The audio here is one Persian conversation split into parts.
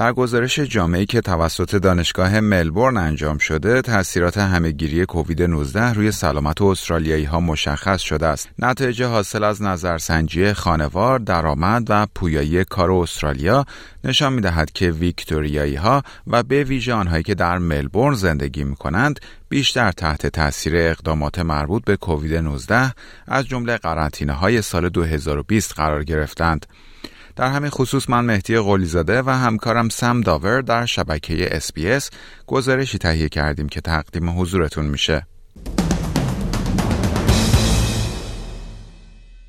در گزارش جامعی که توسط دانشگاه ملبورن انجام شده تاثیرات همهگیری کووید 19 روی سلامت استرالیایی ها مشخص شده است. نتایج حاصل از نظرسنجی خانوار درآمد و پویایی کار استرالیا نشان می دهد که ویکتوریایی ها و به ویژه آنهایی که در ملبورن زندگی می کنند بیشتر تحت تاثیر اقدامات مربوط به کووید 19 از جمله قرنطینه های سال 2020 قرار گرفتند. در همین خصوص من مهدی قلیزاده و همکارم سم داور در شبکه SBS گزارشی تهیه کردیم که تقدیم حضورتون میشه.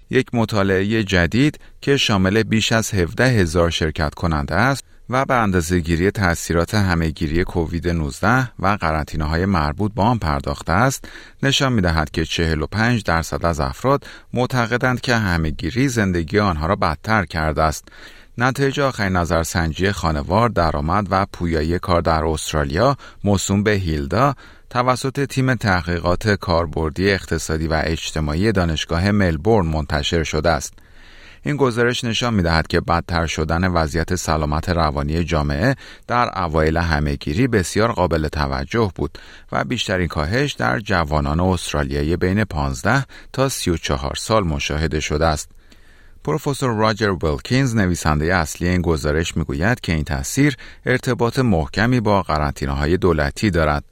یک مطالعه جدید که شامل بیش از 17 هزار شرکت کننده است و به اندازه گیری تأثیرات همهگیری کووید 19 و قرنطینه های مربوط با آن پرداخته است نشان می دهد که 45 درصد از افراد معتقدند که همهگیری زندگی آنها را بدتر کرده است نتایج آخرین نظرسنجی خانوار درآمد و پویایی کار در استرالیا موسوم به هیلدا توسط تیم تحقیقات کاربردی اقتصادی و اجتماعی دانشگاه ملبورن منتشر شده است. این گزارش نشان می دهد که بدتر شدن وضعیت سلامت روانی جامعه در اوایل همهگیری بسیار قابل توجه بود و بیشترین کاهش در جوانان استرالیایی بین 15 تا 34 سال مشاهده شده است. پروفسور راجر ویلکینز نویسنده اصلی این گزارش می‌گوید که این تاثیر ارتباط محکمی با قرنطینه های دولتی دارد.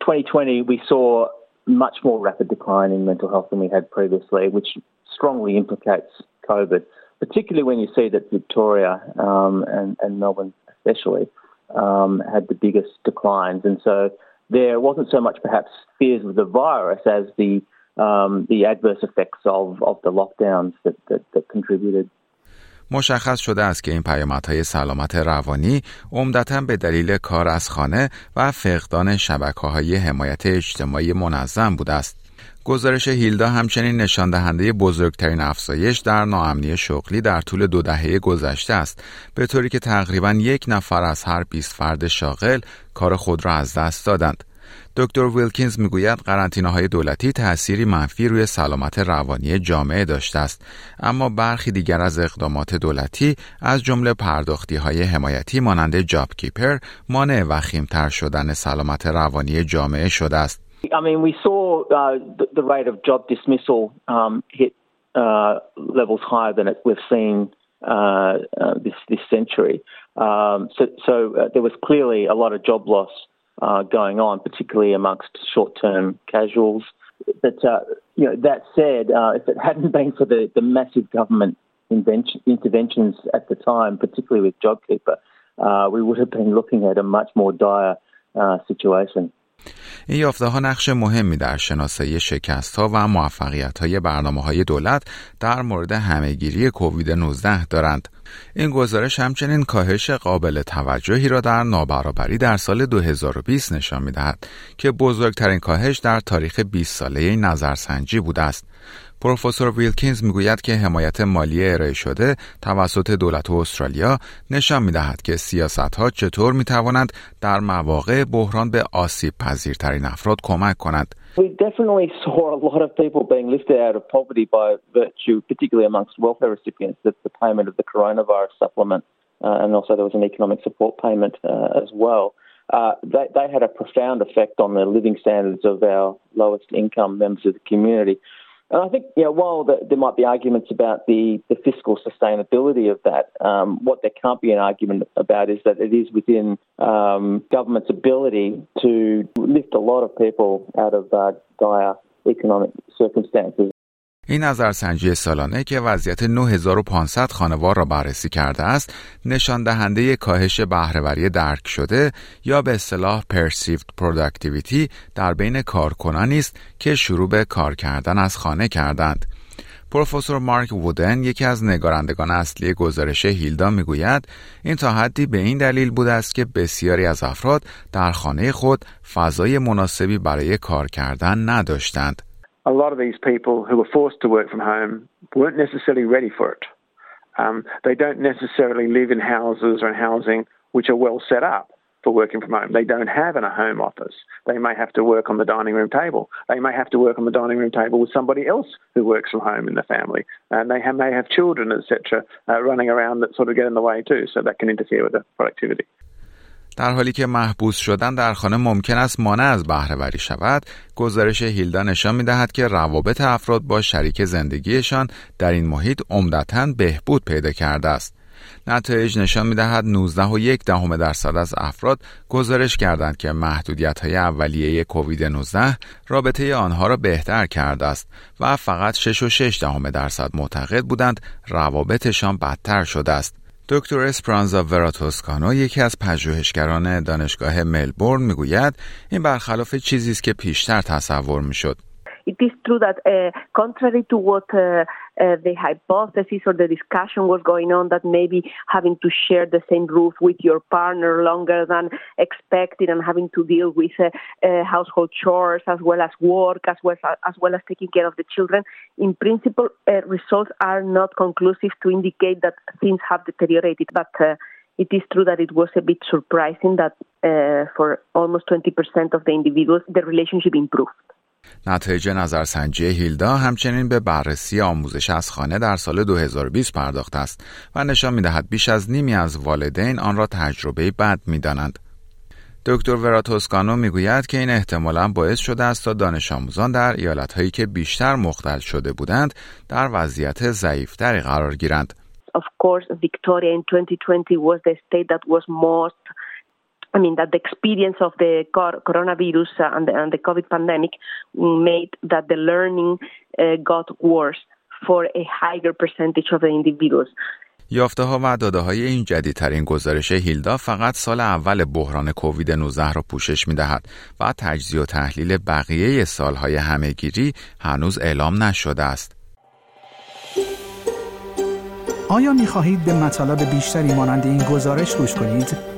2020 we saw much more rapid decline in mental health than we had previously, which strongly implicates COVID, particularly when you see that Victoria um, and, and, Melbourne especially um, had the biggest declines. And so there wasn't so much perhaps fears of the virus as the um, the adverse effects of, of the lockdowns that, that, that contributed. مشخص شده است که این پیامدهای سلامت روانی عمدتا به دلیل کار از خانه و فقدان شبکه های حمایت اجتماعی منظم بوده است. گزارش هیلدا همچنین نشان دهنده بزرگترین افزایش در ناامنی شغلی در طول دو دهه گذشته است به طوری که تقریبا یک نفر از هر 20 فرد شاغل کار خود را از دست دادند. دکتر ویلکینز می‌گوید قرنطینه های دولتی تأثیری منفی روی سلامت روانی جامعه داشته است اما برخی دیگر از اقدامات دولتی از جمله پرداختی های حمایتی مانند جاب کیپر مانع وخیمتر شدن سلامت روانی جامعه شده است. I mean, we saw uh, the, the, rate of job dismissal um, hit uh, levels higher than it, we've seen uh, uh this this century. Um, so, so uh, there was clearly a lot of job loss uh, going on, particularly amongst short-term casuals. But you know, that said, if it hadn't been for the, the massive government interventions at the time, particularly with JobKeeper, we would have been looking at a much more dire situation. این یافته ها نقش مهمی در شناسایی شکست ها و موفقیت های برنامه های دولت در مورد همهگیری کووید 19 دارند. این گزارش همچنین کاهش قابل توجهی را در نابرابری در سال 2020 نشان می دهد که بزرگترین کاهش در تاریخ 20 ساله نظرسنجی بوده است. پروفسور ویلکینز می‌گوید که حمایت مالی ارائه شده توسط دولت استرالیا نشان می‌دهد که سیاست ها چطور می توانند در مواقع بحران به آسیب پذیرترین افراد کمک کنند. We definitely saw a lot of people being lifted out of poverty by virtue, particularly amongst welfare recipients, the, the payment of the coronavirus supplement, uh, and also there was an economic support payment uh, as well. Uh, they, they had a profound effect on the living standards of our lowest income members of the community. And I think, you know, while the, there might be arguments about the, the fiscal sustainability of that, um, what there can't be an argument about is that it is within um, government's ability to lift a lot of people out of uh, dire economic circumstances. این نظرسنجی سالانه که وضعیت 9500 خانوار را بررسی کرده است نشان دهنده کاهش بهرهوری درک شده یا به اصطلاح perceived productivity در بین کارکنانی است که شروع به کار کردن از خانه کردند. پروفسور مارک وودن یکی از نگارندگان اصلی گزارش هیلدا می‌گوید این تا حدی به این دلیل بوده است که بسیاری از افراد در خانه خود فضای مناسبی برای کار کردن نداشتند. A lot of these people who were forced to work from home weren't necessarily ready for it. Um, they don't necessarily live in houses or in housing which are well set up. for working from home. They don't have a home office. They may have to work on the dining room table. They may have to work on the dining room table with somebody else who works from home in the family. And they have, may have children, etc., uh, running around that sort of get in the way too. So that can interfere with the productivity. در حالی که محبوس شدن در خانه ممکن است مانع از بهره شود گزارش هیلدا نشان می دهد که روابط افراد با شریک زندگیشان در این محیط عمدتا بهبود پیدا کرده است نتایج نشان می دهد 19 و یک دهم درصد از افراد گزارش کردند که محدودیت های اولیه کووید 19 رابطه آنها را بهتر کرده است و فقط 6 و 6 دهم درصد معتقد بودند روابطشان بدتر شده است. دکتر اسپرانزا وراتوسکانو یکی از پژوهشگران دانشگاه ملبورن می‌گوید این برخلاف چیزی است که پیشتر تصور می‌شد. It is true that uh, contrary to what uh, uh, the hypothesis or the discussion was going on, that maybe having to share the same roof with your partner longer than expected and having to deal with uh, uh, household chores as well as work, as well as, as well as taking care of the children, in principle, uh, results are not conclusive to indicate that things have deteriorated. But it is true that it was a bit surprising that for almost 20% of the individuals, the relationship improved. نتایج نظرسنجی هیلدا همچنین به بررسی آموزش از خانه در سال 2020 پرداخته است و نشان می‌دهد بیش از نیمی از والدین آن را تجربه بد می‌دانند. دکتر وراتوسکانو می‌گوید که این احتمالا باعث شده است تا دانش آموزان در ایالتهایی که بیشتر مختل شده بودند در وضعیت ضعیفتری قرار گیرند. Of course, Victoria in 2020 was the state that was most I mean, that the experience of the coronavirus and the, and the COVID pandemic made that the learning uh, got worse for a higher percentage of the individuals. یافته ها و داده های این جدیدترین گزارش هیلدا فقط سال اول بحران کووید 19 را پوشش می دهد و تجزیه و تحلیل بقیه سالهای همهگیری هنوز اعلام نشده است. آیا می خواهید به مطالب بیشتری مانند این گزارش گوش کنید؟